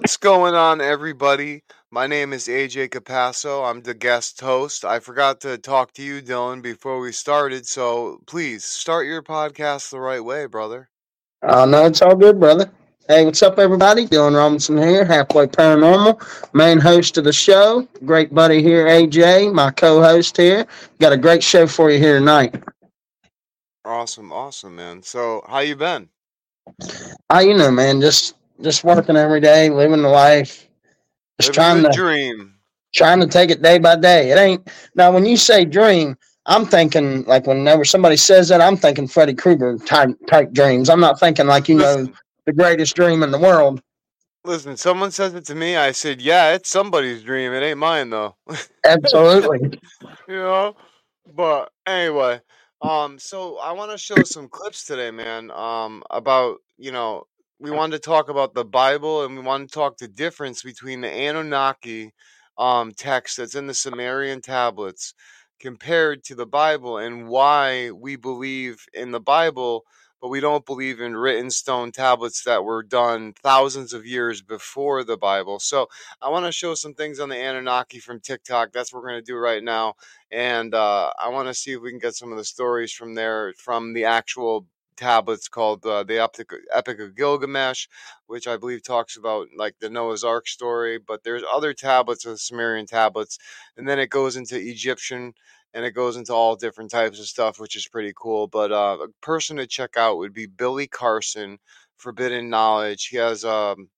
What's going on, everybody? My name is AJ Capasso. I'm the guest host. I forgot to talk to you, Dylan, before we started, so please start your podcast the right way, brother. Uh, no, it's all good, brother. Hey, what's up, everybody? Dylan Robinson here, Halfway Paranormal, main host of the show. Great buddy here, AJ, my co-host here. Got a great show for you here tonight. Awesome, awesome, man. So, how you been? How you know, man? Just just working every day, living the life. Just Living trying to dream. trying to take it day by day. It ain't now when you say dream, I'm thinking like whenever somebody says that, I'm thinking Freddy Krueger type type dreams. I'm not thinking like you know the greatest dream in the world. listen. Someone says it to me. I said, "Yeah, it's somebody's dream. It ain't mine, though." Absolutely. you know. But anyway, um, so I want to show some clips today, man. Um, about you know, we wanted to talk about the Bible, and we want to talk the difference between the Anunnaki, um, text that's in the Sumerian tablets compared to the Bible, and why we believe in the Bible, but we don't believe in written stone tablets that were done thousands of years before the Bible. So I want to show some things on the Anunnaki from TikTok. That's what we're going to do right now and uh, I want to see if we can get some of the stories from there from the actual tablets called uh, the Epic, Epic of Gilgamesh, which I believe talks about like the Noah's Ark story. But there's other tablets of the Sumerian tablets, and then it goes into Egyptian. And it goes into all different types of stuff, which is pretty cool. But uh, a person to check out would be Billy Carson, Forbidden Knowledge. He has um,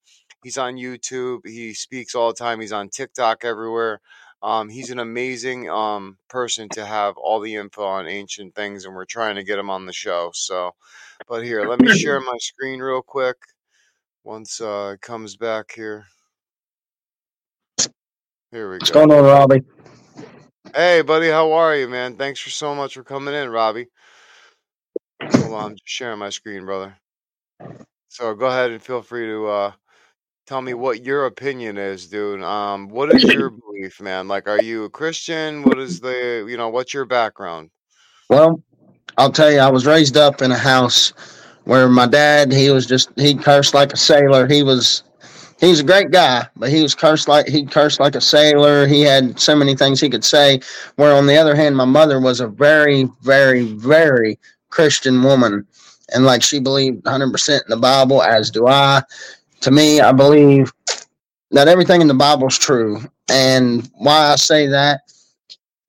he's on YouTube. He speaks all the time. He's on TikTok everywhere. Um, he's an amazing um, person to have all the info on ancient things, and we're trying to get him on the show. So, but here, let me share my screen real quick. Once uh, it comes back here, here we What's go. going on, Robbie? Hey, buddy, how are you, man? Thanks for so much for coming in, Robbie. Hold on, I'm just sharing my screen, brother. So go ahead and feel free to uh, tell me what your opinion is, dude. Um, what is your belief, man? Like, are you a Christian? What is the, you know, what's your background? Well, I'll tell you, I was raised up in a house where my dad, he was just he cursed like a sailor. He was he's a great guy, but he was cursed like he cursed like a sailor. He had so many things he could say. Where on the other hand, my mother was a very, very, very Christian woman. And like she believed 100% in the Bible, as do I. To me, I believe that everything in the Bible is true. And why I say that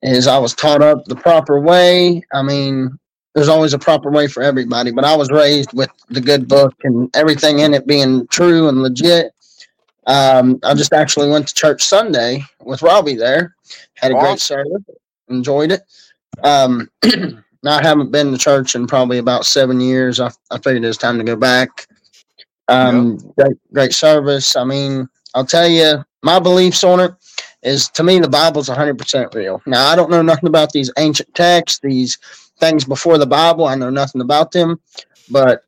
is I was taught up the proper way. I mean, there's always a proper way for everybody, but I was raised with the good book and everything in it being true and legit. Um, I just actually went to church Sunday with Robbie there, had a great service, enjoyed it. Um, now I haven't been to church in probably about seven years. I, I figured it was time to go back. Yep. Um, great, great service. I mean, I'll tell you, my beliefs on it is to me the Bible's 100% real. Now I don't know nothing about these ancient texts, these things before the Bible. I know nothing about them, but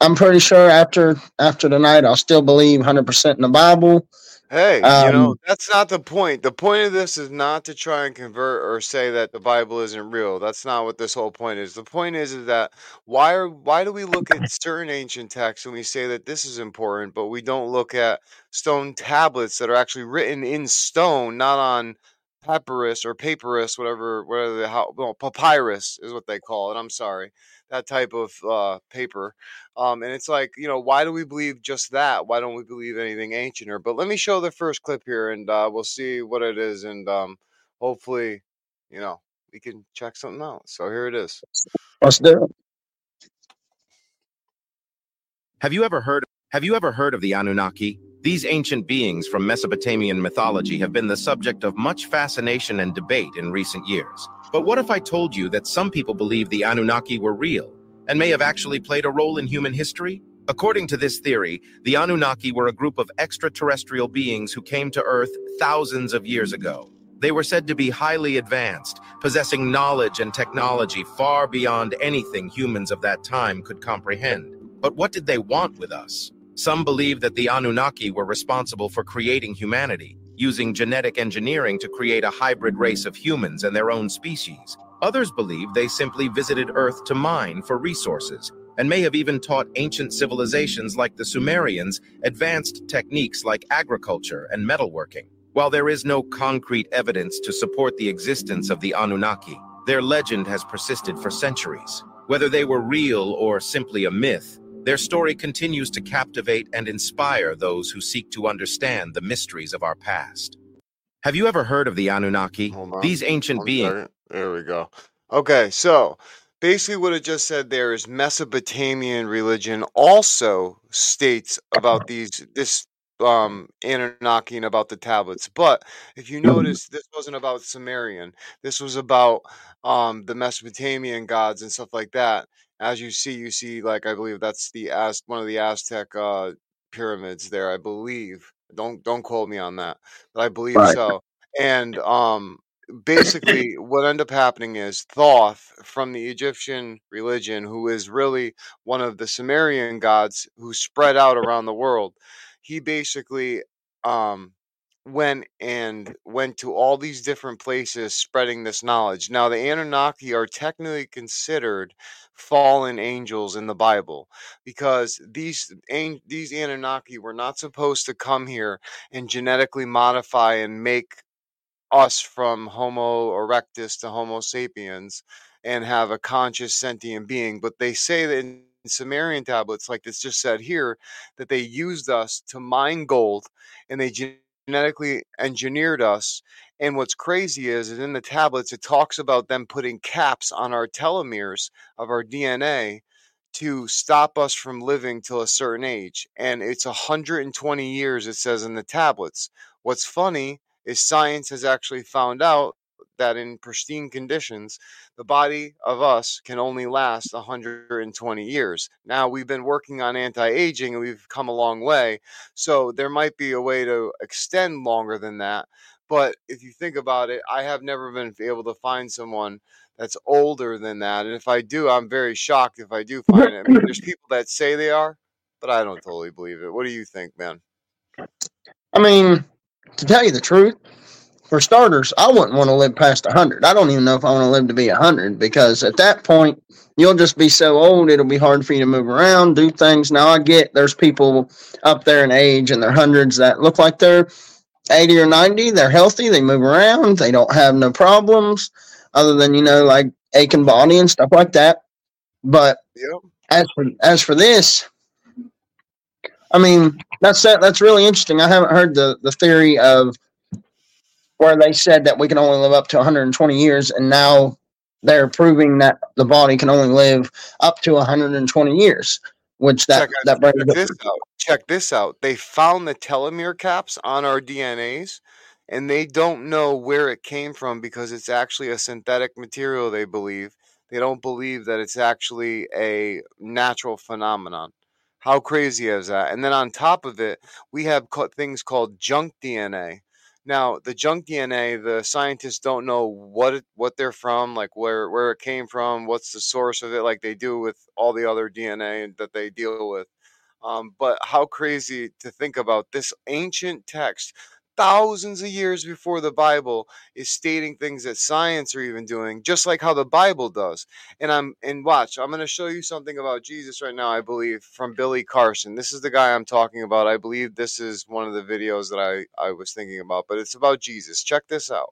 I'm pretty sure after after tonight I'll still believe 100% in the Bible. Hey, you know, Um, that's not the point. The point of this is not to try and convert or say that the Bible isn't real. That's not what this whole point is. The point is is that why are why do we look at certain ancient texts and we say that this is important, but we don't look at stone tablets that are actually written in stone, not on papyrus or papyrus, whatever, whatever the how well, papyrus is what they call it. I'm sorry, that type of uh, paper. Um, and it's like, you know, why do we believe just that? Why don't we believe anything ancienter? But let me show the first clip here, and uh, we'll see what it is, and um, hopefully, you know, we can check something out. So here it is. let's do it. Have you ever heard Have you ever heard of the Anunnaki? These ancient beings from Mesopotamian mythology have been the subject of much fascination and debate in recent years. But what if I told you that some people believe the Anunnaki were real and may have actually played a role in human history? According to this theory, the Anunnaki were a group of extraterrestrial beings who came to Earth thousands of years ago. They were said to be highly advanced, possessing knowledge and technology far beyond anything humans of that time could comprehend. But what did they want with us? Some believe that the Anunnaki were responsible for creating humanity, using genetic engineering to create a hybrid race of humans and their own species. Others believe they simply visited Earth to mine for resources, and may have even taught ancient civilizations like the Sumerians advanced techniques like agriculture and metalworking. While there is no concrete evidence to support the existence of the Anunnaki, their legend has persisted for centuries. Whether they were real or simply a myth, their story continues to captivate and inspire those who seek to understand the mysteries of our past. Have you ever heard of the Anunnaki? These ancient beings. There we go. Okay, so basically what it just said there is Mesopotamian religion also states about these this um Anunnaki and about the tablets. But if you notice, this wasn't about Sumerian. This was about um the Mesopotamian gods and stuff like that. As you see, you see like I believe that's the Az one of the Aztec uh pyramids there, I believe. Don't don't quote me on that, but I believe Right. so. And um basically what ended up happening is Thoth from the Egyptian religion, who is really one of the Sumerian gods who spread out around the world, he basically um went and went to all these different places spreading this knowledge. Now the Anunnaki are technically considered fallen angels in the Bible because these these Anunnaki were not supposed to come here and genetically modify and make us from Homo erectus to Homo sapiens and have a conscious sentient being. But they say that in Sumerian tablets, like it's just said here, that they used us to mine gold and they genetically engineered us. And what's crazy is, is in the tablets, it talks about them putting caps on our telomeres of our DNA to stop us from living till a certain age. And it's 120 years, it says in the tablets. What's funny is science has actually found out that in pristine conditions, the body of us can only last 120 years. Now, we've been working on anti aging and we've come a long way. So, there might be a way to extend longer than that. But if you think about it, I have never been able to find someone that's older than that. And if I do, I'm very shocked if I do find it. I mean, there's people that say they are, but I don't totally believe it. What do you think, man? I mean, to tell you the truth, for starters, I wouldn't want to live past 100. I don't even know if I want to live to be 100 because at that point, you'll just be so old, it'll be hard for you to move around, do things. Now, I get there's people up there in age in their hundreds that look like they're 80 or 90. They're healthy, they move around, they don't have no problems other than, you know, like aching body and stuff like that. But as for as for this, I mean, that's that, that's really interesting. I haven't heard the the theory of where they said that we can only live up to 120 years, and now they're proving that the body can only live up to 120 years, which that Check, that brings check this out. Check this out. They found the telomere caps on our DNAs, and they don't know where it came from because it's actually a synthetic material. They believe they don't believe that it's actually a natural phenomenon. How crazy is that? And then on top of it, we have things called junk DNA. Now, the junk DNA, the scientists don't know what it, what they're from, like where where it came from, what's the source of it, like they do with all the other DNA that they deal with. Um, but how crazy to think about this ancient text, thousands of years before the Bible, is stating things that science are even doing, just like how the Bible does. And I'm and watch, I'm going to show you something about Jesus right now. I believe from Billy Carson. This is the guy I'm talking about. I believe this is one of the videos that I I was thinking about, but it's about Jesus. Check this out.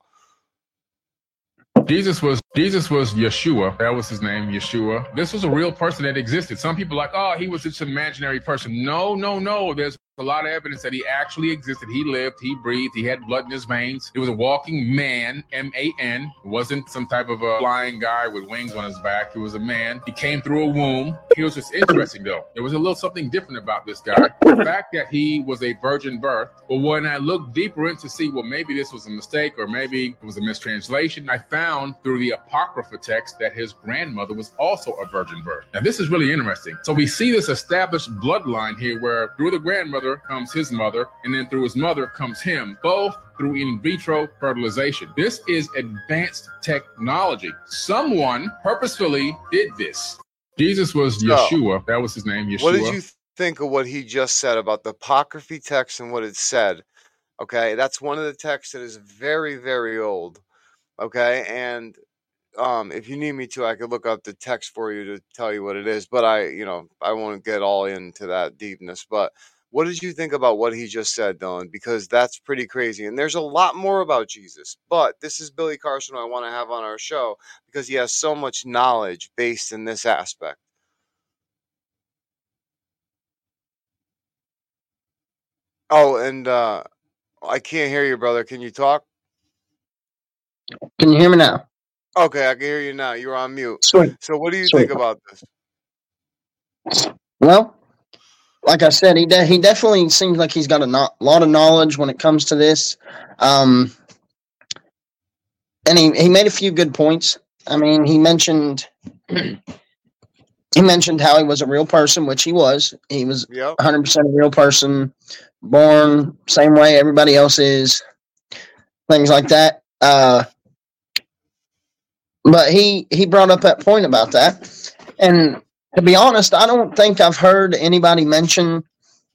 Jesus was Jesus was Yeshua. That was his name, Yeshua. This was a real person that existed. Some people like, oh, he was just an imaginary person. No, no, no. There's a lot of evidence that he actually existed. He lived, he breathed, he had blood in his veins. He was a walking man, M-A-N. Wasn't some type of a flying guy with wings on his back. He was a man. He came through a womb. He was just interesting though. There was a little something different about this guy. The fact that he was a virgin birth. But when I looked deeper into see, well, maybe this was a mistake or maybe it was a mistranslation, I found through the Apocrypha text that his grandmother was also a virgin birth. Now, this is really interesting. So we see this established bloodline here where through the grandmother comes his mother, and then through his mother comes him, both through in vitro fertilization. This is advanced technology. Someone purposefully did this. Jesus was So- Yeshua. That was his name, Yeshua. What did you think of what he just said about the apocryphy text and what it said? Okay, that's one of the texts that is very, very old. Okay, and um, if you need me to, I could look up the text for you to tell you what it is. But I, you know, I won't get all into that deepness. But what did you think about what he just said, Dylan? Because that's pretty crazy. And there's a lot more about Jesus. But this is Billy Carson I want to have on our show because he has so much knowledge based in this aspect. Oh, and uh, I can't hear you, brother. Can you talk? Can you hear me now? Okay, I can hear you now. You're on mute. Sweet. So, what do you Sweet. think about this? Well, like I said, he de- he definitely seems like he's got a no- lot of knowledge when it comes to this. Um, and he, he made a few good points. I mean, he mentioned he mentioned how he was a real person, which he was. He was Yep. 100% a real person, born same way everybody else is, things like that. Uh, but he he brought up that point about that, and to be honest, I don't think I've heard anybody mention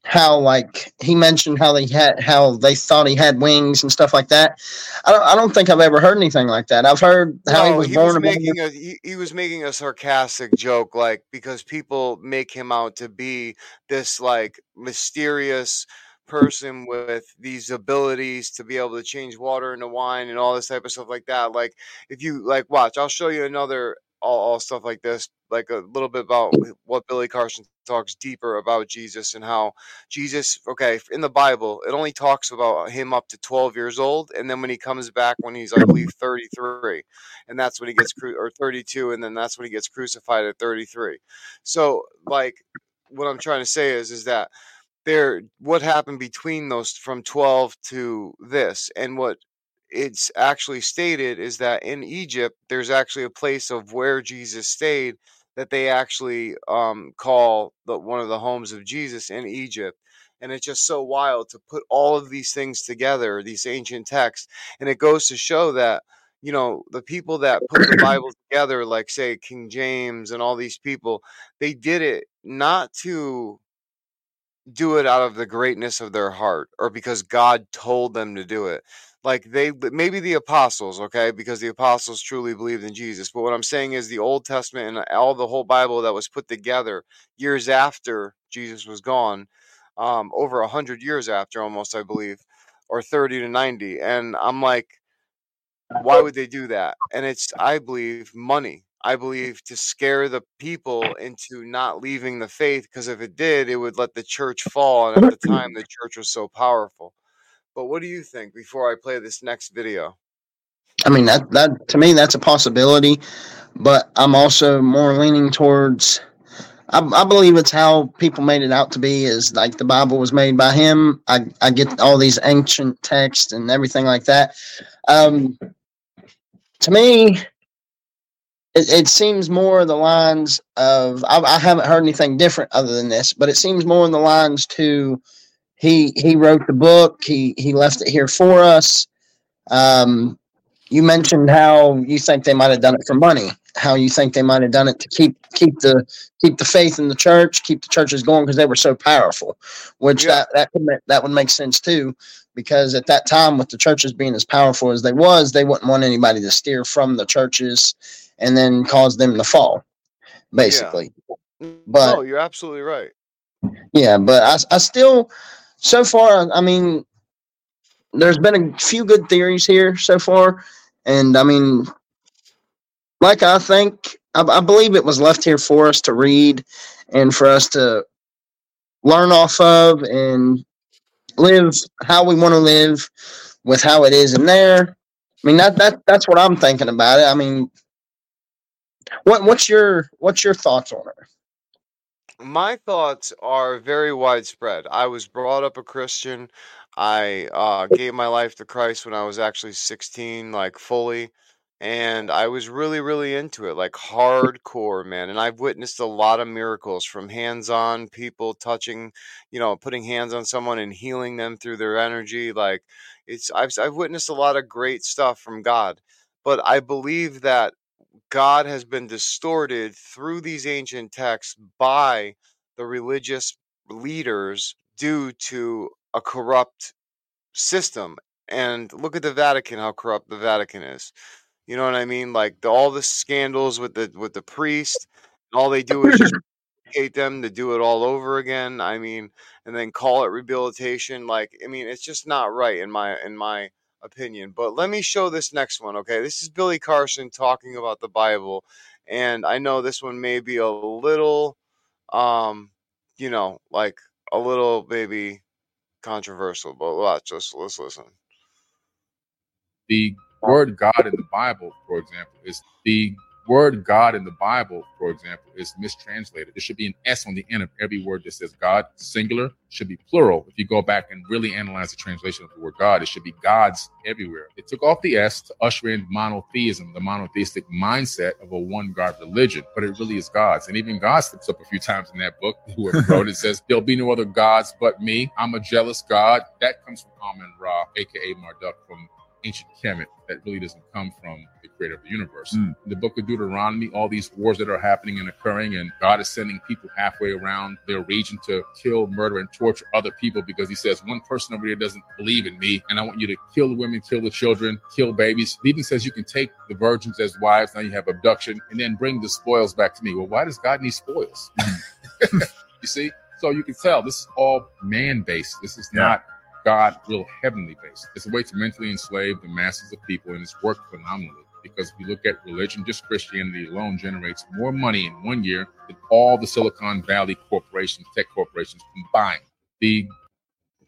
how like he mentioned how they had how they thought he had wings and stuff like that. I don't I don't think I've ever heard anything like that. I've heard how he was he born was making a he, he was making a sarcastic joke, like because people make him out to be this like mysterious person with these abilities to be able to change water into wine and all this type of stuff like that. Like if you like watch, I'll show you another all, all stuff like this, like a little bit about what Billy Carson talks deeper about Jesus and how Jesus, okay, in the Bible, it only talks about him up to 12 years old. And then when he comes back, when he's, I believe, 33, and that's when he gets, cru- or 32, and then that's when he gets crucified at 33. So, like, what I'm trying to say is, is that there, what happened between those from 12 to this, and what it's actually stated is that in Egypt, there's actually a place of where Jesus stayed that they actually um, call the one of the homes of Jesus in Egypt. And it's just so wild to put all of these things together, these ancient texts, and it goes to show that you know the people that put the Bible together, like say King James and all these people, they did it not to do it out of the greatness of their heart or because God told them to do it. Like they maybe the apostles, okay, because the apostles truly believed in Jesus. But what I'm saying is the Old Testament and all the whole Bible that was put together years after Jesus was gone, um, over a hundred years after almost, I believe, or 30 to 90. And I'm like, why would they do that? And it's, I believe, money. I believe to scare the people into not leaving the faith, because if it did, it would let the church fall. And at the time, the church was so powerful. But what do you think before I play this next video? I mean that that to me that's a possibility, but I'm also more leaning towards. I, I believe it's how people made it out to be is like the Bible was made by him. I, I get all these ancient texts and everything like that. Um, to me, it, it seems more the lines of I, I haven't heard anything different other than this, but it seems more in the lines to he he wrote the book. He he left it here for us. Um, you mentioned how you think they might have done it for money. How you think they might have done it to keep keep the keep the faith in the church, keep the churches going because they were so powerful. Which Yeah. that that could make, that would make sense too, because at that time, with the churches being as powerful as they was, they wouldn't want anybody to steer from the churches and then cause them to fall, basically. But- no, you're absolutely right. Yeah, but I, I still, so far, I mean, there's been a few good theories here so far, and I mean, like I think, I, I believe it was left here for us to read and for us to learn off of and live how we want to live with how it is in there. I mean, that that that's what I'm thinking about it. I mean, what what's your what's your thoughts on it? My thoughts are very widespread. I was brought up a Christian. I uh, gave my life to Christ when I was actually 16, like fully. And I was really, really into it, like hardcore, man. And I've witnessed a lot of miracles from hands on people touching, you know, putting hands on someone and healing them through their energy. Like it's, I've, I've witnessed a lot of great stuff from God. But I believe that God has been distorted through these ancient texts by the religious leaders due to a corrupt system. And look at the Vatican, how corrupt the Vatican is. You know what I mean? Like the, all the scandals with the with the priest, all they do is just hate them to do it all over again. I mean, and then call it rehabilitation. Like, I mean, it's just not right in my in my opinion. But let me show this next one. Okay, this is Billy Carson talking about the Bible, and I know this one may be a little, um, you know, like a little maybe controversial. But let's just let's listen. The word God in the Bible, for example, is the word God in the Bible, for example, is mistranslated. There should be an S on the end of every word that says God, singular, should be plural. If you go back and really analyze the translation of the word God, it should be gods everywhere. It took off the S to usher in monotheism, the monotheistic mindset of a one God religion, but it really is God's. And even God slips up a few times in that book. Whoever wrote it says, There'll be no other gods but me. I'm a jealous God. That comes from Amen Ra, aka Marduk from ancient Kemet that really doesn't come from the creator of the universe. Mm. In the book of Deuteronomy, all these wars that are happening and occurring, and God is sending people halfway around their region to kill, murder, and torture other people because he says, one person over here doesn't believe in me, and I want you to kill the women, kill the children, kill babies. He even says you can take the virgins as wives, now you have abduction, and then bring the spoils back to me. Well, why does God need spoils? you see? So you can tell this is all man based. This is yeah. not God real heavenly based. It's a way to mentally enslave the masses of people, and it's worked phenomenally. Because if you look at religion, just Christianity alone generates more money in one year than all the Silicon Valley corporations, tech corporations combined. The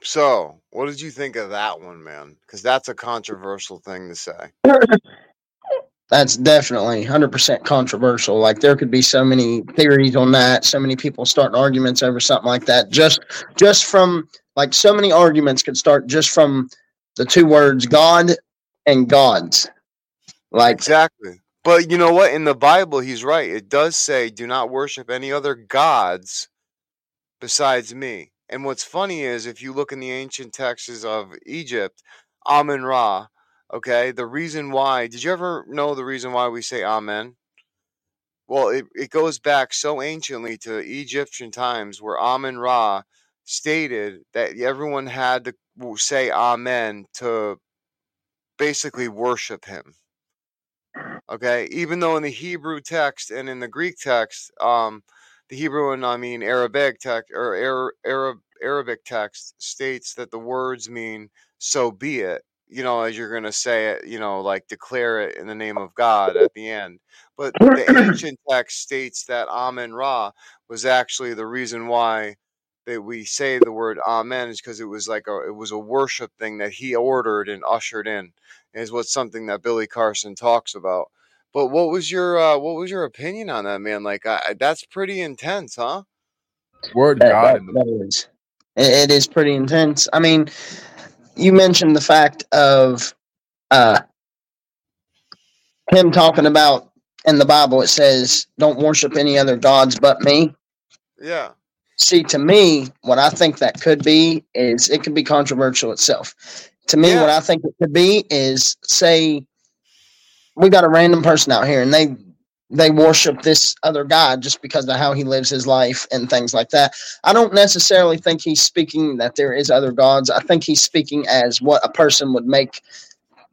so, what did you think of that one, man? Because that's a controversial thing to say. That's definitely 100% controversial. Like there could be so many theories on that, so many people starting arguments over something like that. Just just from like so many arguments could start just from the two words God and gods. Like exactly. But you know what? In the Bible, he's right. It does say, "Do not worship any other gods besides me." And what's funny is, if you look in the ancient texts of Egypt, Amun Ra. Okay, the reason why. Did you ever know the reason why we say Amen? Well, it, it goes back so anciently to Egyptian times where Amen Ra stated that everyone had to say amen to basically worship him. Okay, even though in the Hebrew text and in the Greek text, um, the Hebrew and I mean Arabic text or Arab Arabic text states that the words mean "so be it." You know, as you're gonna say it, you know, like declare it in the name of God at the end. But the ancient text states that Amen Ra was actually the reason why that we say the word amen is because it was like a it was a worship thing that he ordered and ushered in is what something that billy carson talks about. But what was your uh, what was your opinion on that man? Like I, that's pretty intense huh? Word god that, that is it is pretty intense. I mean you mentioned the fact of uh him talking about in the bible it says don't worship any other gods but me yeah See, to me, what I think that could be is it could be controversial itself. To me, yeah. what I think it could be is say we got a random person out here and they they worship this other god just because of how he lives his life and things like that. I don't necessarily think he's speaking that there is other gods. I think he's speaking as what a person would make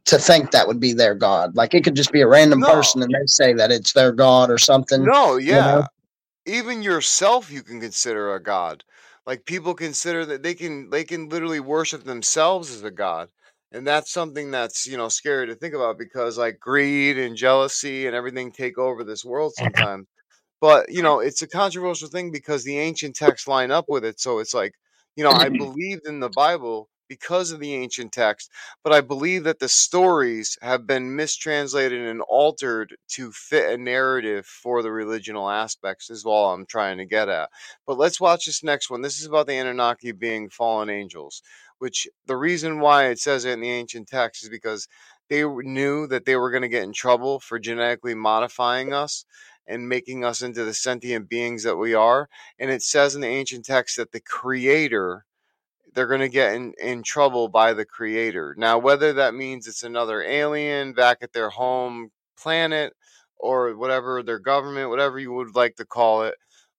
to think that would be their god. Like it could just be a random no. person and they say that it's their god or something. No, yeah. You know? even yourself you can consider a god like people consider that they can they can literally worship themselves as a god and that's something that's you know scary to think about because like greed and jealousy and everything take over this world sometimes but you know it's a controversial thing because the ancient texts line up with it so it's like you know i believed in the bible because of the ancient text, but I believe that the stories have been mistranslated and altered to fit a narrative for the religional aspects, is all I'm trying to get at. But let's watch this next one. This is about the Anunnaki being fallen angels, which the reason why it says it in the ancient text is because they knew that they were going to get in trouble for genetically modifying us and making us into the sentient beings that we are. And it says in the ancient text that the creator they're going to get in, in trouble by the creator. Now, whether that means it's another alien back at their home planet or whatever, their government, whatever you would like to call it,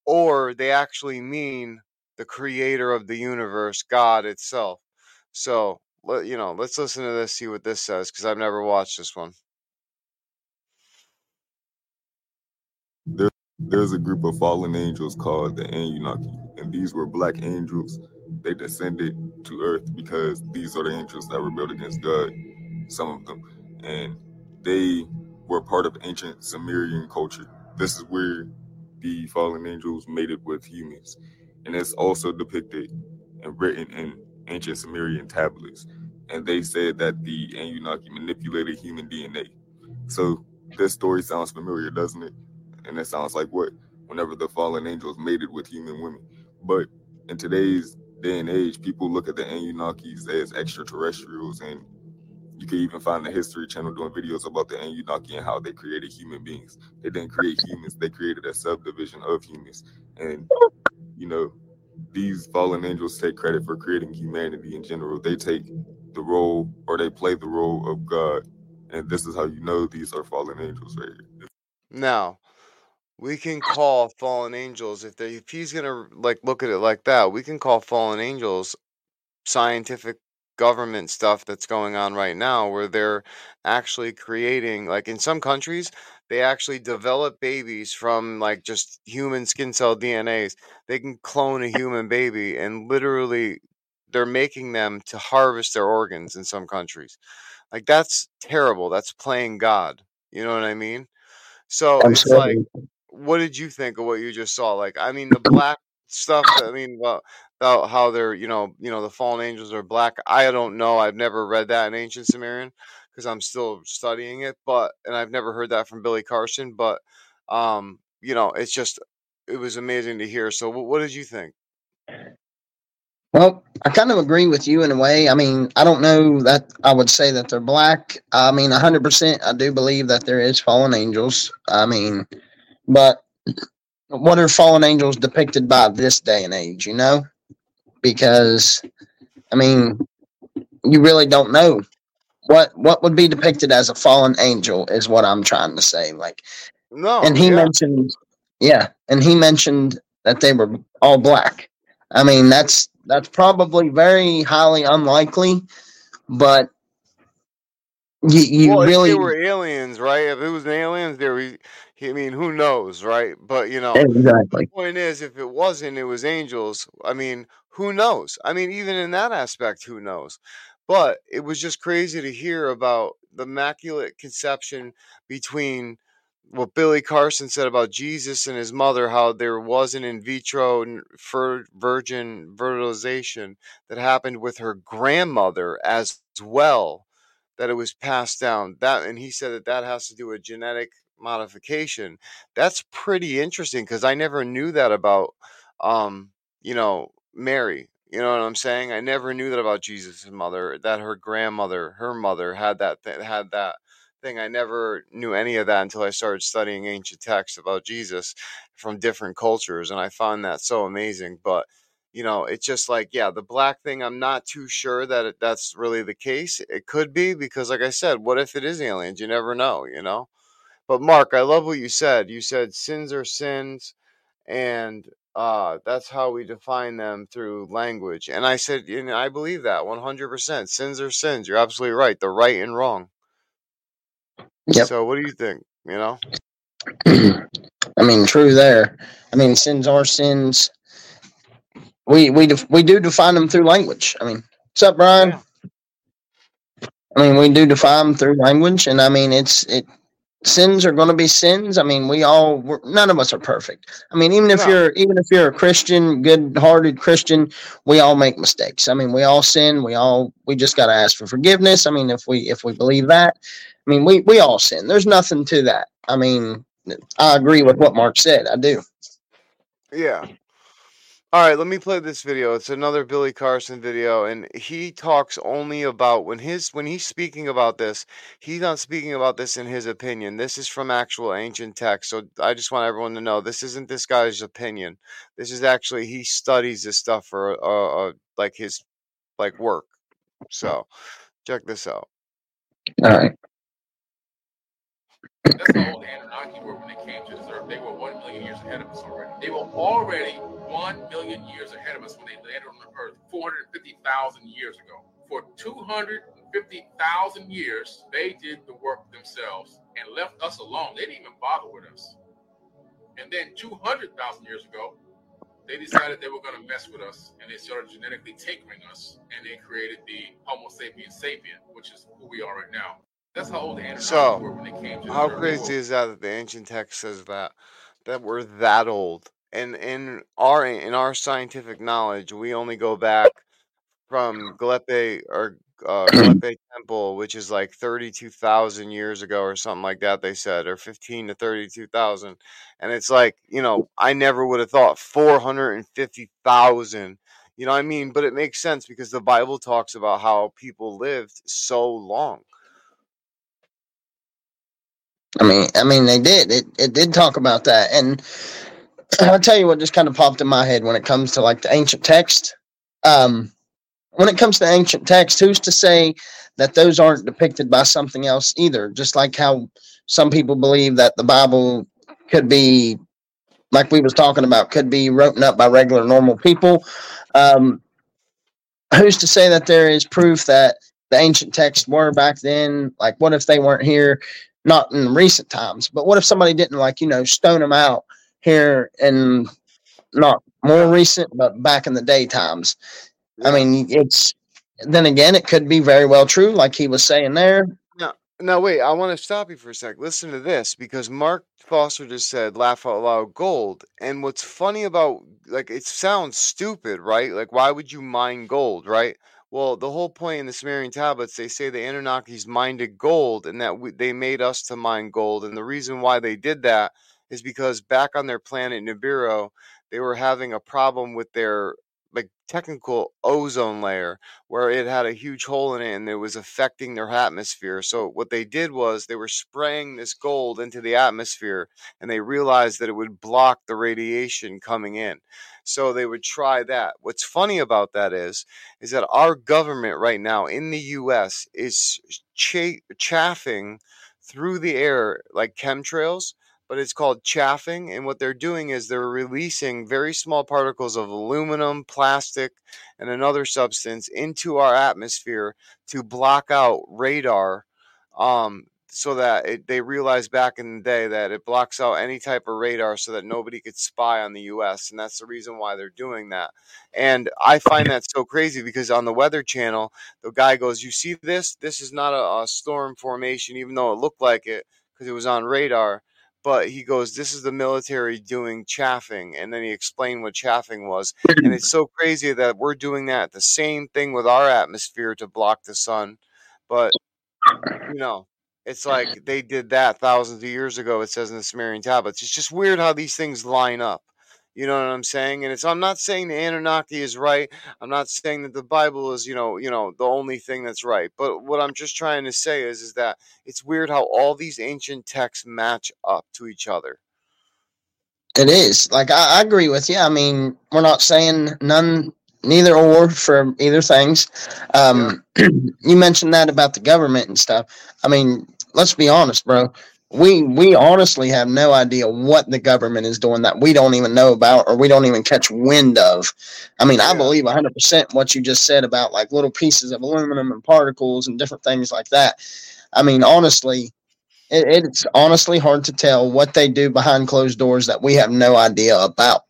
or they actually mean the creator of the universe, God itself. So, you know, let's listen to this, see what this says, because I've never watched this one. There, there's a group of fallen angels called the Anunnaki, and these were black angels. They descended to earth because these are the angels that rebelled against God, some of them. And they were part of ancient Sumerian culture. This is where the fallen angels mated with humans. And it's also depicted and written in ancient Sumerian tablets. And they said that the Anunnaki manipulated human DNA. So this story sounds familiar, doesn't it? And it sounds like what? Whenever the fallen angels mated with human women. But in today's day and age, people look at the Anunnakis as extraterrestrials. And you can even find the History Channel doing videos about the Anunnaki and how they created human beings. They didn't create humans, they created a subdivision of humans. And, you know, these fallen angels take credit for creating humanity in general. They take the role or they play the role of God. And this is how you know these are fallen angels right here. Now, we can call fallen angels if they if he's gonna like look at it like that, we can call fallen angels scientific government stuff that's going on right now where they're actually creating like in some countries they actually develop babies from like just human skin cell DNAs. They can clone a human baby and literally they're making them to harvest their organs in some countries. Like that's terrible. That's playing God. You know what I mean? So it's like what did you think of what you just saw? Like, I mean, the black stuff. I mean, well, about how they're, you know, you know, the fallen angels are black. I don't know. I've never read that in ancient Sumerian because I'm still studying it. But and I've never heard that from Billy Carson. But um, you know, it's just it was amazing to hear. So, what, what did you think? Well, I kind of agree with you in a way. I mean, I don't know that I would say that they're black. I mean, 100% I do believe that there is fallen angels. I mean, but what are fallen angels depicted by this day and age, you know? Because I mean, you really don't know what what would be depicted as a fallen angel is what I'm trying to say. Like No, and he yeah, mentioned yeah, and he mentioned that they were all black. I mean, that's that's probably very highly unlikely, but you you Well, if they really were aliens, right? If it was aliens, there we. I mean, who knows, right? But you know, the point is, if it wasn't, it was angels. I mean, who knows? I mean, even in that aspect, who knows? But it was just crazy to hear about the immaculate conception between what Billy Carson said about Jesus and his mother, how there was an in vitro virgin fertilization that happened with her grandmother as well that it was passed down that and he said that that has to do with genetic modification that's pretty interesting because i never knew that about um you know mary you know what i'm saying i never knew that about jesus' mother that her grandmother her mother had that th- had that thing i never knew any of that until i started studying ancient texts about jesus from different cultures and i found that so amazing but you know, it's just like, yeah, the black thing, I'm not too sure that it, that's really the case. It could be because, like I said, what if it is aliens? You never know, you know? But Mark, I love what you said. You said sins are sins, and uh, that's how we define them through language. And I said, and I believe that 100%. Sins are sins. You're absolutely right. The right and wrong. yep. So, what do you think? You know? I mean, true there. I mean, sins are sins. We we def- we do define them through language. I mean, what's up, Brian? Yeah. I mean, we do define them through language, and I mean, it's it. Sins are going to be sins. I mean, we all we're, none of us are perfect. I mean, even if No. you're even if you're a Christian, good-hearted Christian, we all make mistakes. I mean, we all sin. We all we just got to ask for forgiveness. I mean, if we if we believe that, I mean, we we all sin. There's nothing to that. I mean, I agree with what Mark said. I do. Yeah. All right, let me play this video. It's another Billy Carson video, and he talks only about when his when he's speaking about this, he's not speaking about this in his opinion. This is from actual ancient text. So I just want everyone to know this isn't this guy's opinion. This is actually he studies this stuff for uh, uh like his like work. So check this out. All right. That's how old Anunnaki were when they came to this earth. They were one million years ahead of us already. They were already one million years ahead of us when they landed on the earth 450,000 years ago. For 250,000 years, they did the work themselves and left us alone. They didn't even bother with us. And then 200,000 years ago, they decided they were going to mess with us and they started genetically tinkering us and they created the Homo sapiens sapien, which is who we are right now. That's how old the Anunnaki So, were when they came to the how crazy world. is that that the ancient text says that that we're that old? And in our in our scientific knowledge, we only go back from Galepe or uh, Galepe Temple, which is like 32,000 years ago or something like that, they said, or 15 to 32,000. And it's like, you know, I never would have thought 450,000. You know what I mean? But it makes sense because the Bible talks about how people lived so long. I mean, I mean, they did. It it did talk about that, and I'll tell you what just kind of popped in my head when it comes to like the ancient text. Um, when it comes to ancient text, who's to say that those aren't depicted by something else either? Just like how some people believe that the Bible could be, like we was talking about, could be written up by regular normal people. Um, who's to say that there is proof that the ancient texts were back then? Like, what if they weren't here? Not in recent times, but what if somebody didn't like you know stone them out here and not more recent, but back in the day times? I mean, it's then again, it could be very well true, like he was saying there. Now, now wait, I want to stop you for a sec. Listen to this because Mark Foster just said laugh out loud gold. And what's funny about like it sounds stupid, right? Like why would you mine gold, right? Well, the whole point in the Sumerian tablets, they say the Anunnakis mined gold and that we, they made us to mine gold. And the reason why they did that is because back on their planet Nibiru, they were having a problem with their like technical ozone layer where it had a huge hole in it and it was affecting their atmosphere. So what they did was they were spraying this gold into the atmosphere and they realized that it would block the radiation coming in. So they would try that. What's funny about that is is that our government right now in the US is cha- chaffing through the air like chemtrails but it's called chaffing. And what they're doing is they're releasing very small particles of aluminum, plastic, and another substance into our atmosphere to block out radar. Um, so that it, they realized back in the day that it blocks out any type of radar so that nobody could spy on the US. And that's the reason why they're doing that. And I find that so crazy because on the Weather Channel, the guy goes, You see this? This is not a, a storm formation, even though it looked like it because it was on radar but he goes, This is the military doing chaffing. And then he explained what chaffing was. And it's so crazy that we're doing that, the same thing with our atmosphere to block the sun. But, you know, it's like they did that thousands of years ago, it says in the Sumerian tablets. It's just weird how these things line up. You know what I'm saying? And it's I'm not saying the Anunnaki is right. I'm not saying that the Bible is, you know, you know, the only thing that's right. But what I'm just trying to say is is that it's weird how all these ancient texts match up to each other. It is like I, I agree with you. I mean, we're not saying none, neither or for either things. Um, you mentioned that about the government and stuff. I mean, let's be honest, bro. We we honestly have no idea what the government is doing that we don't even know about or we don't even catch wind of. I mean, I believe 100% what you just said about like little pieces of aluminum and particles and different things like that. I mean, honestly, it, it's honestly hard to tell what they do behind closed doors that we have no idea about.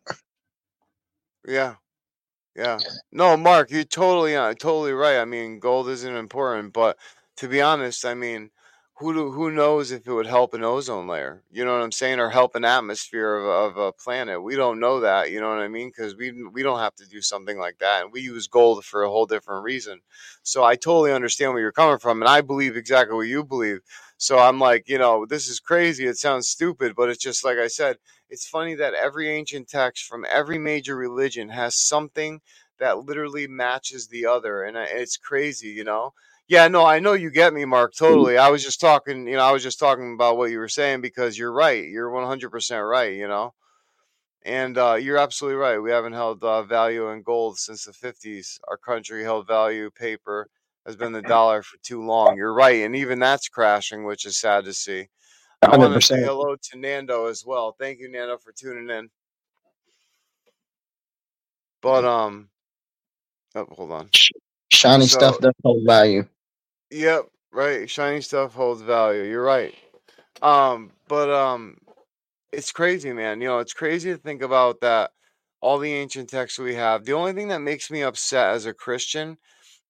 Yeah. Yeah. No, Mark, you're totally uh, totally right. I mean, gold isn't important, but to be honest, I mean, who who knows if it would help an ozone layer? You know what I'm saying, or help an atmosphere of, of a planet? We don't know that. You know what I mean? Because we we don't have to do something like that, and we use gold for a whole different reason. So I totally understand where you're coming from, and I believe exactly what you believe. So I'm like, you know, this is crazy. It sounds stupid, but it's just like I said. It's funny that every ancient text from every major religion has something that literally matches the other, and uh, it's crazy, you know. Yeah, no, I know you get me, Mark. Totally. I was just talking, you know, I was just talking about what you were saying because you're right. You're 100% right, you know. And uh, you're absolutely right. We haven't held uh, value in gold since the 50s. Our country held value paper has been the dollar for too long. You're right, and even that's crashing, which is sad to see. I want to say hello to Nando as well. Thank you, Nando, for tuning in. But um, oh, hold on. Shiny So- stuff does hold value. Yep, right. Shiny stuff holds value. You're right. Um, but um, it's crazy, man. You know, it's crazy to think about that. All the ancient texts we have. The only thing that makes me upset as a Christian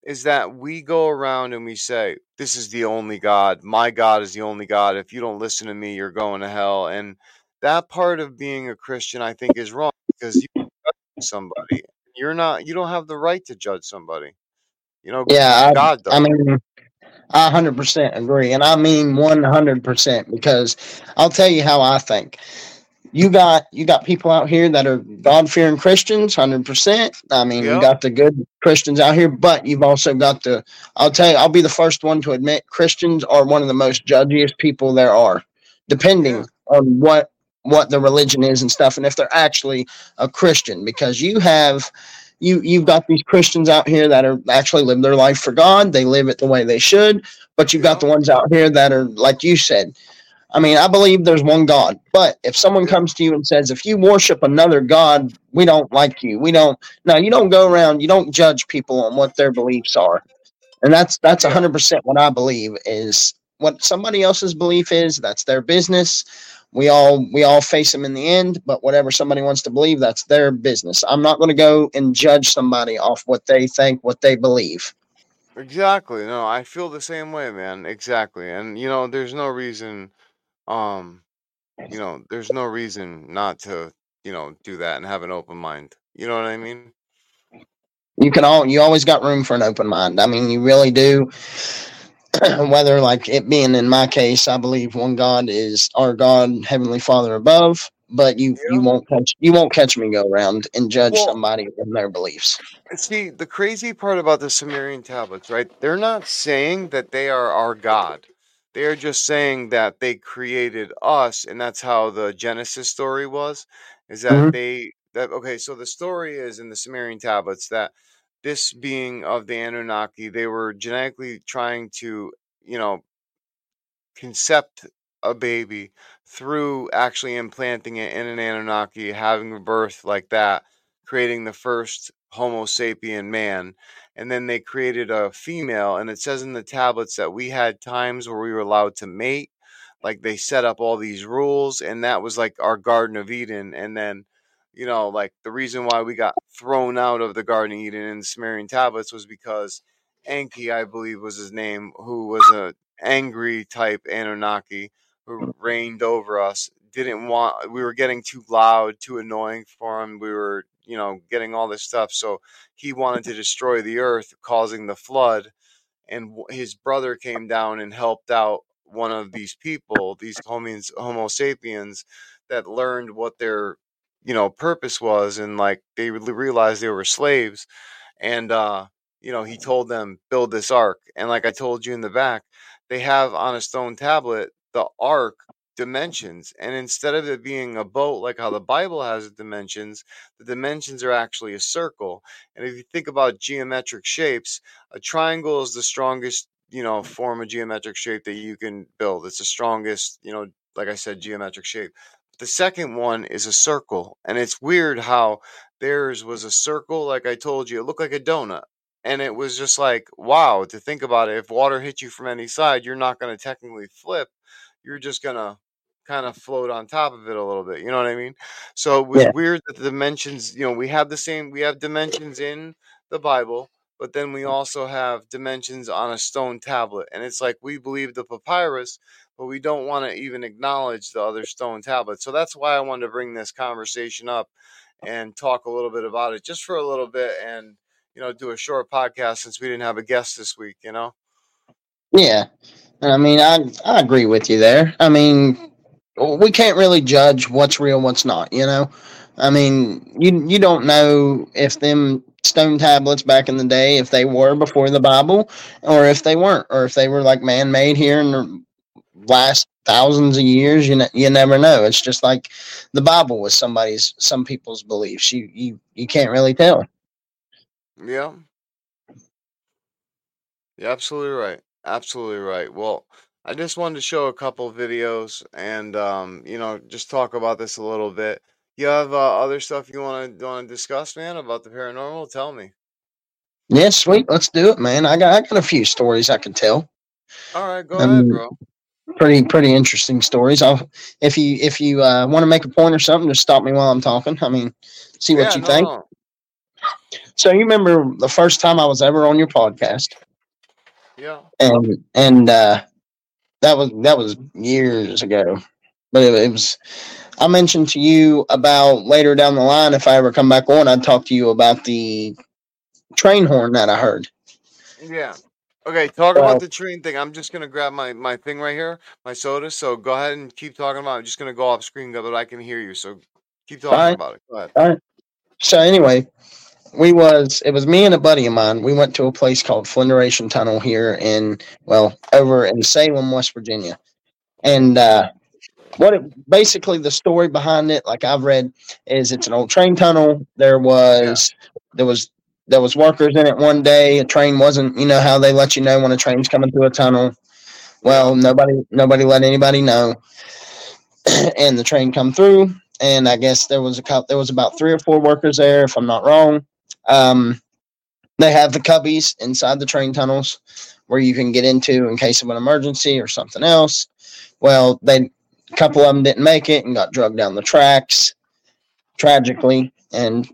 is that we go around and we say, This is the only God. My God is the only God. If you don't listen to me, you're going to hell. And that part of being a Christian, I think, is wrong because you judge somebody. You're not, you don't have the right to judge somebody. You know, Yeah, God I, I mean, I 100% agree. And I mean 100% because I'll tell you how I think. You got you got people out here that are God fearing Christians, hundred percent. I mean, you got the good Christians out here, but you've also got the. I'll tell you, I'll be the first one to admit Christians are one of the most judgiest people there are, depending Yeah. on what what the religion is and stuff, and if they're actually a Christian. Because you have you you've got these Christians out here that are actually live their life for God. They live it the way they should, but you've got the ones out here that are like you said. I mean, I believe there's one God, but if someone comes to you and says, if you worship another God, we don't like you. We don't. No, you don't go around. You don't judge people on what their beliefs are, and that's that's hundred percent what I believe is what somebody else's belief is. That's their business. We all we all face them in the end, but whatever somebody wants to believe, that's their business. I'm not going to go and judge somebody off what they think, what they believe. Exactly. No, I feel the same way, man. Exactly. And you know, there's no reason um, you know, there's no reason not to, you know, do that and have an open mind. You know what I mean? You can all you always got room for an open mind. I mean, you really do. Whether like it being in my case, I believe one God is our God, Heavenly Father above. But you you won't catch you won't catch me go around and judge Well, somebody in their beliefs. see, the crazy part about the Sumerian tablets, right? They're not saying that they are our God. They are just saying that they created us, and that's how the Genesis story was. Is that Mhm. they that okay? So the story is in the Sumerian tablets that this being of the Anunnaki, they were genetically trying to, you know, concept a baby through actually implanting it in an Anunnaki, having a birth like that, creating the first Homo sapien man. And then they created a female, and it says in the tablets that we had times where we were allowed to mate. Like they set up all these rules, and that was like our Garden of Eden. And then, you know, like the reason why we got thrown out of the Garden of Eden in the Sumerian tablets was because Enki, I believe was his name, who was a angry type Anunnaki who reigned over us didn't want we were getting too loud too annoying for him we were you know getting all this stuff so he wanted to destroy the earth causing the flood and his brother came down and helped out one of these people these homo sapiens that learned what their you know purpose was and like they realized they were slaves and uh you know he told them build this ark and like i told you in the back they have on a stone tablet the ark dimensions and instead of it being a boat like how the bible has dimensions the dimensions are actually a circle and if you think about geometric shapes a triangle is the strongest you know form of geometric shape that you can build. It's the strongest you know like i said geometric shape the second one is a circle and it's weird how theirs was a circle like i told you it looked like a donut and it was just like wow to think about it if water hits you from any side you're not going to technically flip you're just going to kind of float on top of it a little bit you know what i mean so it was Yeah. weird that the dimensions you know we have the same we have dimensions in the bible but then we mm. also have dimensions on a stone tablet and it's like we believe the papyrus but we don't want to even acknowledge the other stone tablets so that's why i wanted to bring this conversation up and talk a little bit about it just for a little bit and you know do a short podcast since we didn't have a guest this week you know Yeah. I mean, I I agree with you there. I mean, we can't really judge what's real, what's not. You know, I mean, you you don't know if them stone tablets back in the day, if they were before the Bible, or if they weren't, or if they were like man made here and last thousands of years. You ne- you never know. It's just like the Bible was somebody's some people's beliefs. You you you can't really tell. yeah you're absolutely right absolutely right well i just wanted to show a couple videos and um you know just talk about this a little bit you have uh, other stuff you want to want to discuss man about the paranormal tell me Yeah, sweet. Let's do it, man. I got I got a few stories I can tell. all right go I ahead bro pretty pretty interesting stories. I'll if you if you uh, want to make a point or something, just stop me while I'm talking. I mean, see what Yeah, you no, think. no. So you remember the first time I was ever on your podcast, Yeah. and and uh, that was that was years ago, but it, it was. I mentioned to you about later down the line if I ever come back on, I'd talk to you about the train horn that I heard. Yeah. Okay, talk Well- about the train thing. I'm just gonna grab my my thing right here, my soda. So go ahead and keep talking about. it. I'm just gonna go off screen, go but I can hear you. So keep talking Alright. about it. Go ahead. So anyway, we was it was me and a buddy of mine. We went to a place called Flinderation Tunnel here in well over in Salem, West Virginia, and uh, what it, basically the story behind it, like I've read, is it's an old train tunnel. There was there was there was workers in it one day. A train wasn't, you know how they let you know when a train's coming through a tunnel. Well, nobody nobody let anybody know, and the train come through and I guess there was a couple, there was about three or four workers there, if I'm not wrong. Um, they have the cubbies inside the train tunnels where you can get into in case of an emergency or something else. Well, they a couple of them didn't make it and got drugged down the tracks tragically, and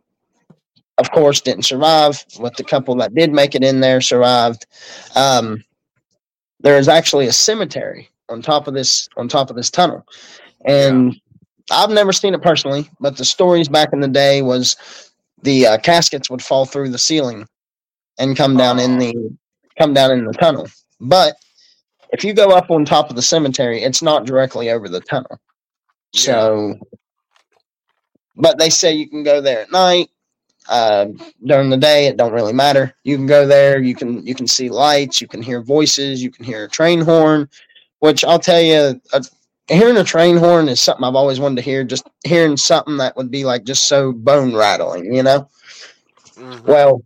of course didn't survive. But the couple that did make it in there survived. Um, there is actually a cemetery on top of this on top of this tunnel, and I've never seen it personally, but the stories back in the day was the uh, caskets would fall through the ceiling and come down in Oh. the come down in the tunnel. But if you go up on top of the cemetery, it's not directly over the tunnel. So, but they say you can go there at night. Uh, during the day, it don't really matter. You can go there. You can you can see lights. You can hear voices. You can hear a train horn. Which I'll tell you, a, hearing a train horn is something I've always wanted to hear. Just hearing something that would be like just so bone rattling, you know. Mhm. Well,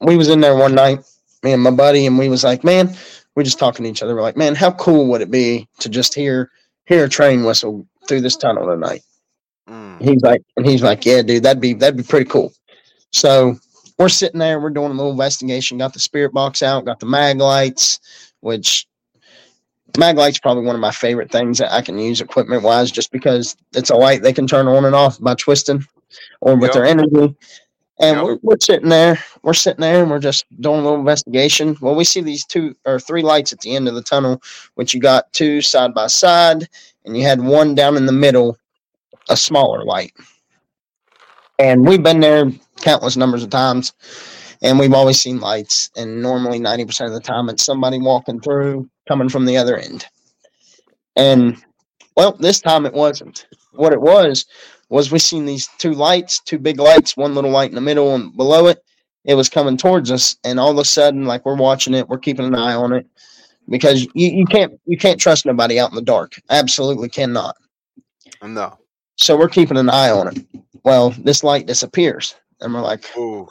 we was in there one night, me and my buddy, and we was like, man, we're just talking to each other. We're like, man, how cool would it be to just hear hear a train whistle through this tunnel tonight? He's like, and he's like, yeah, dude, that'd be that'd be pretty cool. So we're sitting there, we're doing a little investigation. Got the spirit box out, got the mag lights, which mag lights probably one of my favorite things that I can use equipment wise, just because it's a light they can turn on and off by twisting or with Yep. their energy. And Yep. we're, we're sitting there, we're sitting there, and we're just doing a little investigation. Well, we see these two or three lights at the end of the tunnel, which you got two side by side, and you had one down in the middle, a smaller light. And we've been there countless numbers of times, and we've always seen lights. And normally, 90% of the time, it's somebody walking through coming from the other end. And well, this time it wasn't. What it was was we seen these two lights, two big lights, one little light in the middle, and below it, it was coming towards us. And all of a sudden, like we're watching it, we're keeping an eye on it because you, you can't you can't trust nobody out in the dark. Absolutely cannot. No. So we're keeping an eye on it. Well, this light disappears, and we're like, Ooh.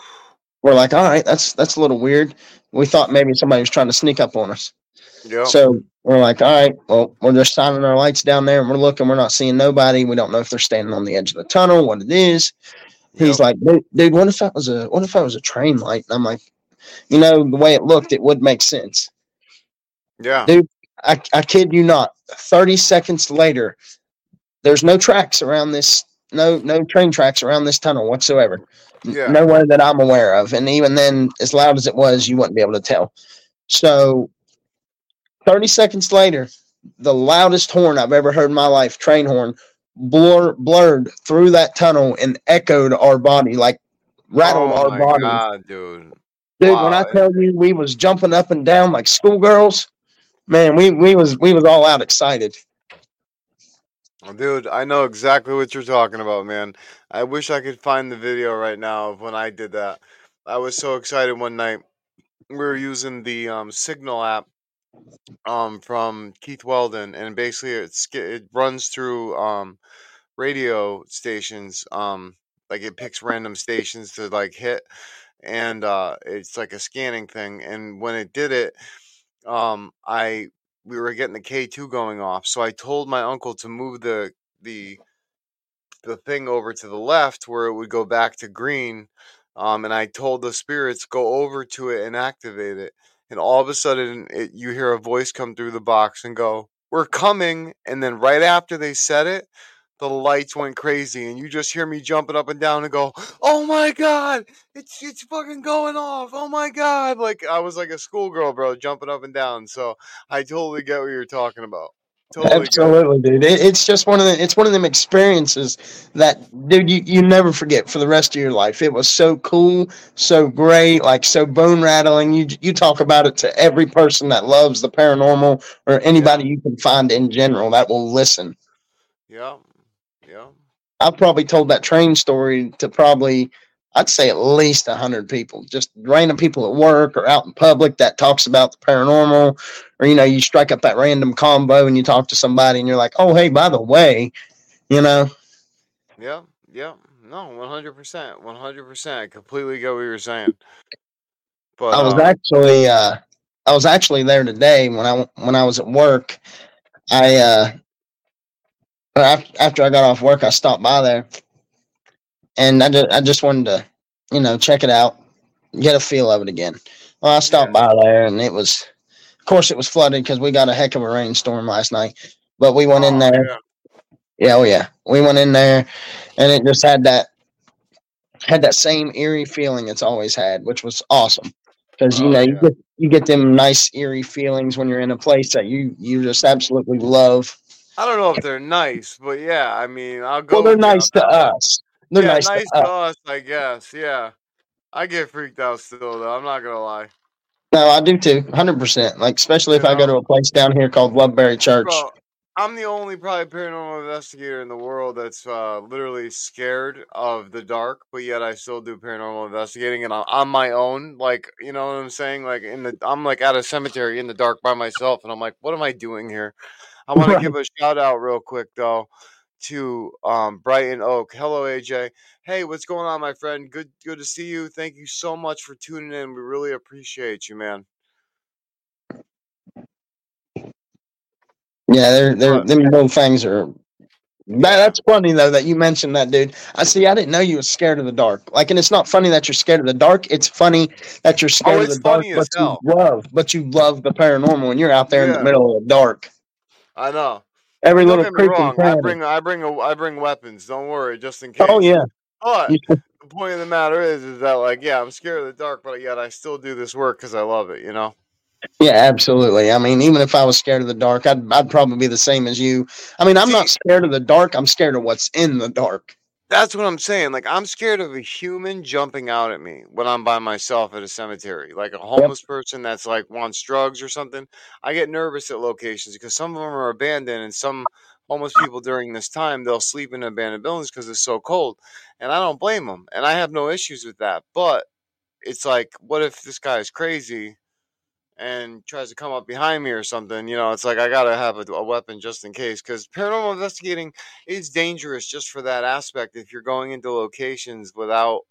we're like, all right, that's that's a little weird. We thought maybe somebody was trying to sneak up on us. Yep. So we're like, all right, well, we're just shining our lights down there and we're looking, we're not seeing nobody. We don't know if they're standing on the edge of the tunnel, what it is. He's Yep. like, dude, dude, what if that was a what if that was a train light? And I'm like, you know, the way it looked, it would make sense. yeah. dude, I, I kid you not. 30 seconds later, there's no tracks around this, no no train tracks around this tunnel whatsoever. Yeah. Nowhere that I'm aware of. And even then, as loud as it was, you wouldn't be able to tell. So 30 seconds later, the loudest horn I've ever heard in my life, train horn, blur, blurred through that tunnel and echoed our body, like rattled oh our body. god, dude. Dude, when I tell you we was jumping up and down like schoolgirls, man, we we was we was all out excited. Dude, I know exactly what you're talking about, man. I wish I could find the video right now of when I did that. I was so excited one night. We were using the um, Signal app um, from Keith Weldon, and basically it's, it runs through um, radio stations. Um, like it picks random stations to like hit, and uh, it's like a scanning thing. And when it did it, um, I we were getting the K two going off, so I told my uncle to move the the the thing over to the left where it would go back to green. Um, and I told the spirits go over to it and activate it. And all of a sudden, it, you hear a voice come through the box and go we're coming, and then right after they said it, the lights went crazy, and you just hear me jumping up and down and go, "Oh my god, it's it's fucking going off! Oh my god!" Like I was like a schoolgirl, bro, jumping up and down. So I totally get what you're talking about. Totally Absolutely, dude. It, it's just one of the it's one of them experiences that dude you, you never forget for the rest of your life. It was so cool, so great, like so bone rattling. You you talk about it to every person that loves the paranormal or anybody you can find in general that will listen. Yeah, yeah. I've probably told that train story to probably I'd say at least a hundred people, just random people at work or out in public that talks about the paranormal, or you know, you strike up that random combo and you talk to somebody and you're like, oh hey, by the way, you know. Yeah, yeah. No, one hundred percent. One hundred percent. I completely get what you're saying. But I was um, actually uh I was actually there today when I when I was at work. I uh after, after I got off work, I stopped by there and I just, I just wanted to, you know, check it out, get a feel of it again. Well, I stopped Yeah. by there, and it was, of course, it was flooded because we got a heck of a rainstorm last night. But we went in oh, there, yeah. yeah, oh yeah, we went in there, and it just had that, had that same eerie feeling it's always had, which was awesome. Because you Oh, know you get you get them nice eerie feelings when you're in a place that you you just absolutely love. I don't know if they're nice, but yeah, I mean, I'll go Well, they're you nice to us. They're Yeah, nice, nice to us. us, I guess. Yeah, I get freaked out still, though. I'm not gonna lie. No, I do too, hundred percent. Like especially if You I go to a place down here called Loveberry Church. Bro, I'm the only probably paranormal investigator in the world that's uh, literally scared of the dark, but yet I still do paranormal investigating, and I'm on my own. Like, you know what I'm saying? Like in the, I'm like at a cemetery in the dark by myself, and I'm like, what am I doing here? I want Right. to give a shout out real quick though to um, Brighton Oak. Hello, AJ. Hey, what's going on, my friend? Good, good to see you. Thank you so much for tuning in. We really appreciate you, man. Yeah, they're they're them little things are. That, that's funny though that you mentioned that, dude. I see. I didn't know you was scared of the dark. Like, and it's not funny that you're scared of the dark. It's funny that you're scared of the dark, but as you love, but you love the paranormal, and you're out there in the middle of the dark. I know. Every Don't little get me wrong. I bring, I bring, a, I bring weapons. Don't worry, just in oh, case. Oh yeah, But the point of the matter is, is that like, yeah, I'm scared of the dark, but yet I still do this work because I love it. You know. yeah, absolutely. I mean, even if I was scared of the dark, I'd I'd probably be the same as you. I mean, I'm not scared of the dark. I'm scared of what's in the dark. That's what I'm saying. Like, I'm scared of a human jumping out at me when I'm by myself at a cemetery. Like a homeless person that's like wants drugs or something. I get nervous at locations because some of them are abandoned and some homeless people during this time they'll sleep in abandoned buildings because it's so cold. And I don't blame them. And I have no issues with that. But it's like, what if this guy is crazy and tries to come up behind me or something? You know, it's like I gotta have a, a weapon just in case. Because paranormal investigating is dangerous just for that aspect if you're going into locations without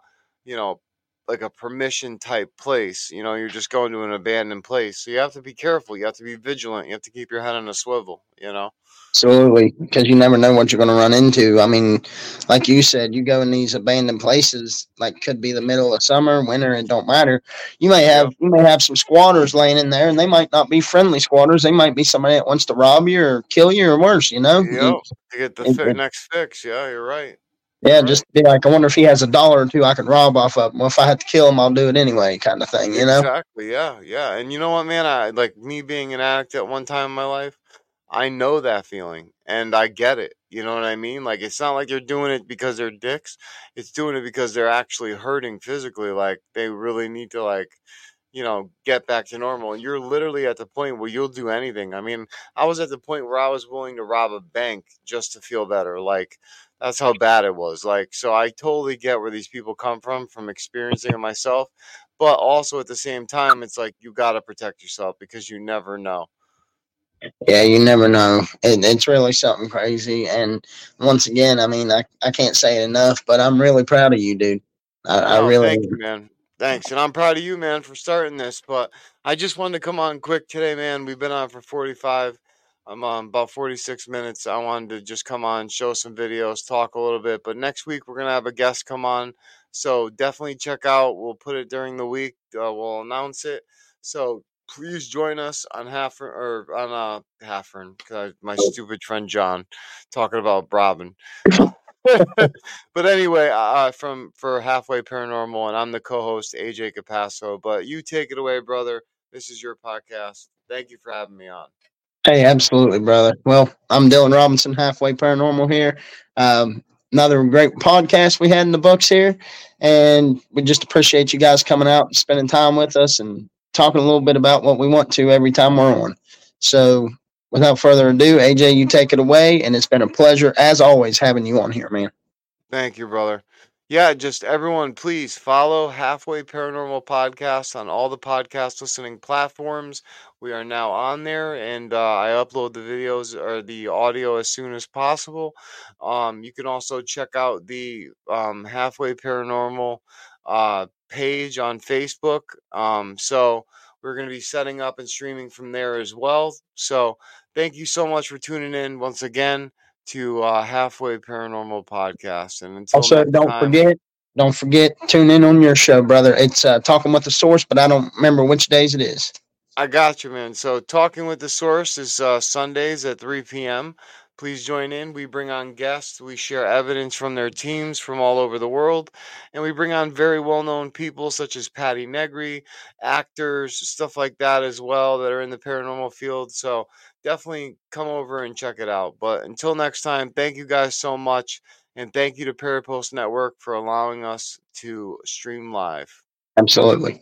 you know like a permission type place you know you're just going to an abandoned place so you have to be careful you have to be vigilant you have to keep your head on a swivel you know Absolutely, because you never know what you're going to run into. I mean, like you said, you go in these abandoned places, like could be the middle of summer, winter, it don't matter. You may have you may have some squatters laying in there, and they might not be friendly squatters. They might be somebody that wants to rob you or kill you or worse. You know? You- yep to get the it- next fix yeah you're right yeah, Right. just be like, I wonder if he has a dollar or two I could rob off of. Him. Well, if I have to kill him, I'll do it anyway, kind of thing. You know? exactly yeah yeah and you know what man i like me being an addict at one time in my life i know that feeling and i get it you know what i mean? Like it's not like they're doing it because they're dicks it's doing it because they're actually hurting physically like they really need to like you know get back to normal and you're literally at the point where you'll do anything i mean i was at the point where i was willing to rob a bank just to feel better like that's how bad it was like so i totally get where these people come from from experiencing it myself but also at the same time it's like you got to protect yourself because you never know Yeah, you never know. It, it's really something crazy. And once again, I mean, I, I can't say it enough, but I'm really proud of you, dude. I, I really, thank you, man. Thanks, and I'm proud of you, man, for starting this. But I just wanted to come on quick today, man. We've been on for 45. I'm on about 46 minutes. I wanted to just come on, show some videos, talk a little bit. But next week we're gonna have a guest come on, so definitely check out. We'll put it during the week. Uh, we'll announce it. So please join us on half or on uh Haffern, my stupid friend John, talking about Robin. but anyway, uh, from for halfway paranormal, and I'm the co-host AJ Capasso. But you take it away, brother. This is your podcast. Thank you for having me on. Hey, absolutely, brother. Well, I'm Dylan Robinson, halfway paranormal here. Um, another great podcast we had in the books here, and we just appreciate you guys coming out and spending time with us and talking a little bit about what we want to every time we're on. So without further ado, AJ, you take it away. And it's been a pleasure, as always, having you on here, man. Thank you, brother. Yeah, just everyone, please follow Halfway Paranormal Podcast on all the podcast listening platforms. We are now on there, and uh, I upload the videos or the audio as soon as possible. Um, you can also check out the um, Halfway Paranormal uh, page on Facebook. Um, so we're going to be setting up and streaming from there as well. So thank you so much for tuning in once again to uh, Halfway Paranormal Podcast. And until also, don't time, forget, don't forget, tune in on your show, brother. It's uh, Talking with the Source, but I don't remember which days it is. I got you, man. So, Talking with the Source is uh, Sundays at 3 p.m. Please join in. We bring on guests. We share evidence from their teams from all over the world. And we bring on very well known people such as Patti Negri, actors, stuff like that as well that are in the paranormal field. So definitely come over and check it out. But until next time, thank you guys so much. And thank you to Parapost Network for allowing us to stream live. Absolutely.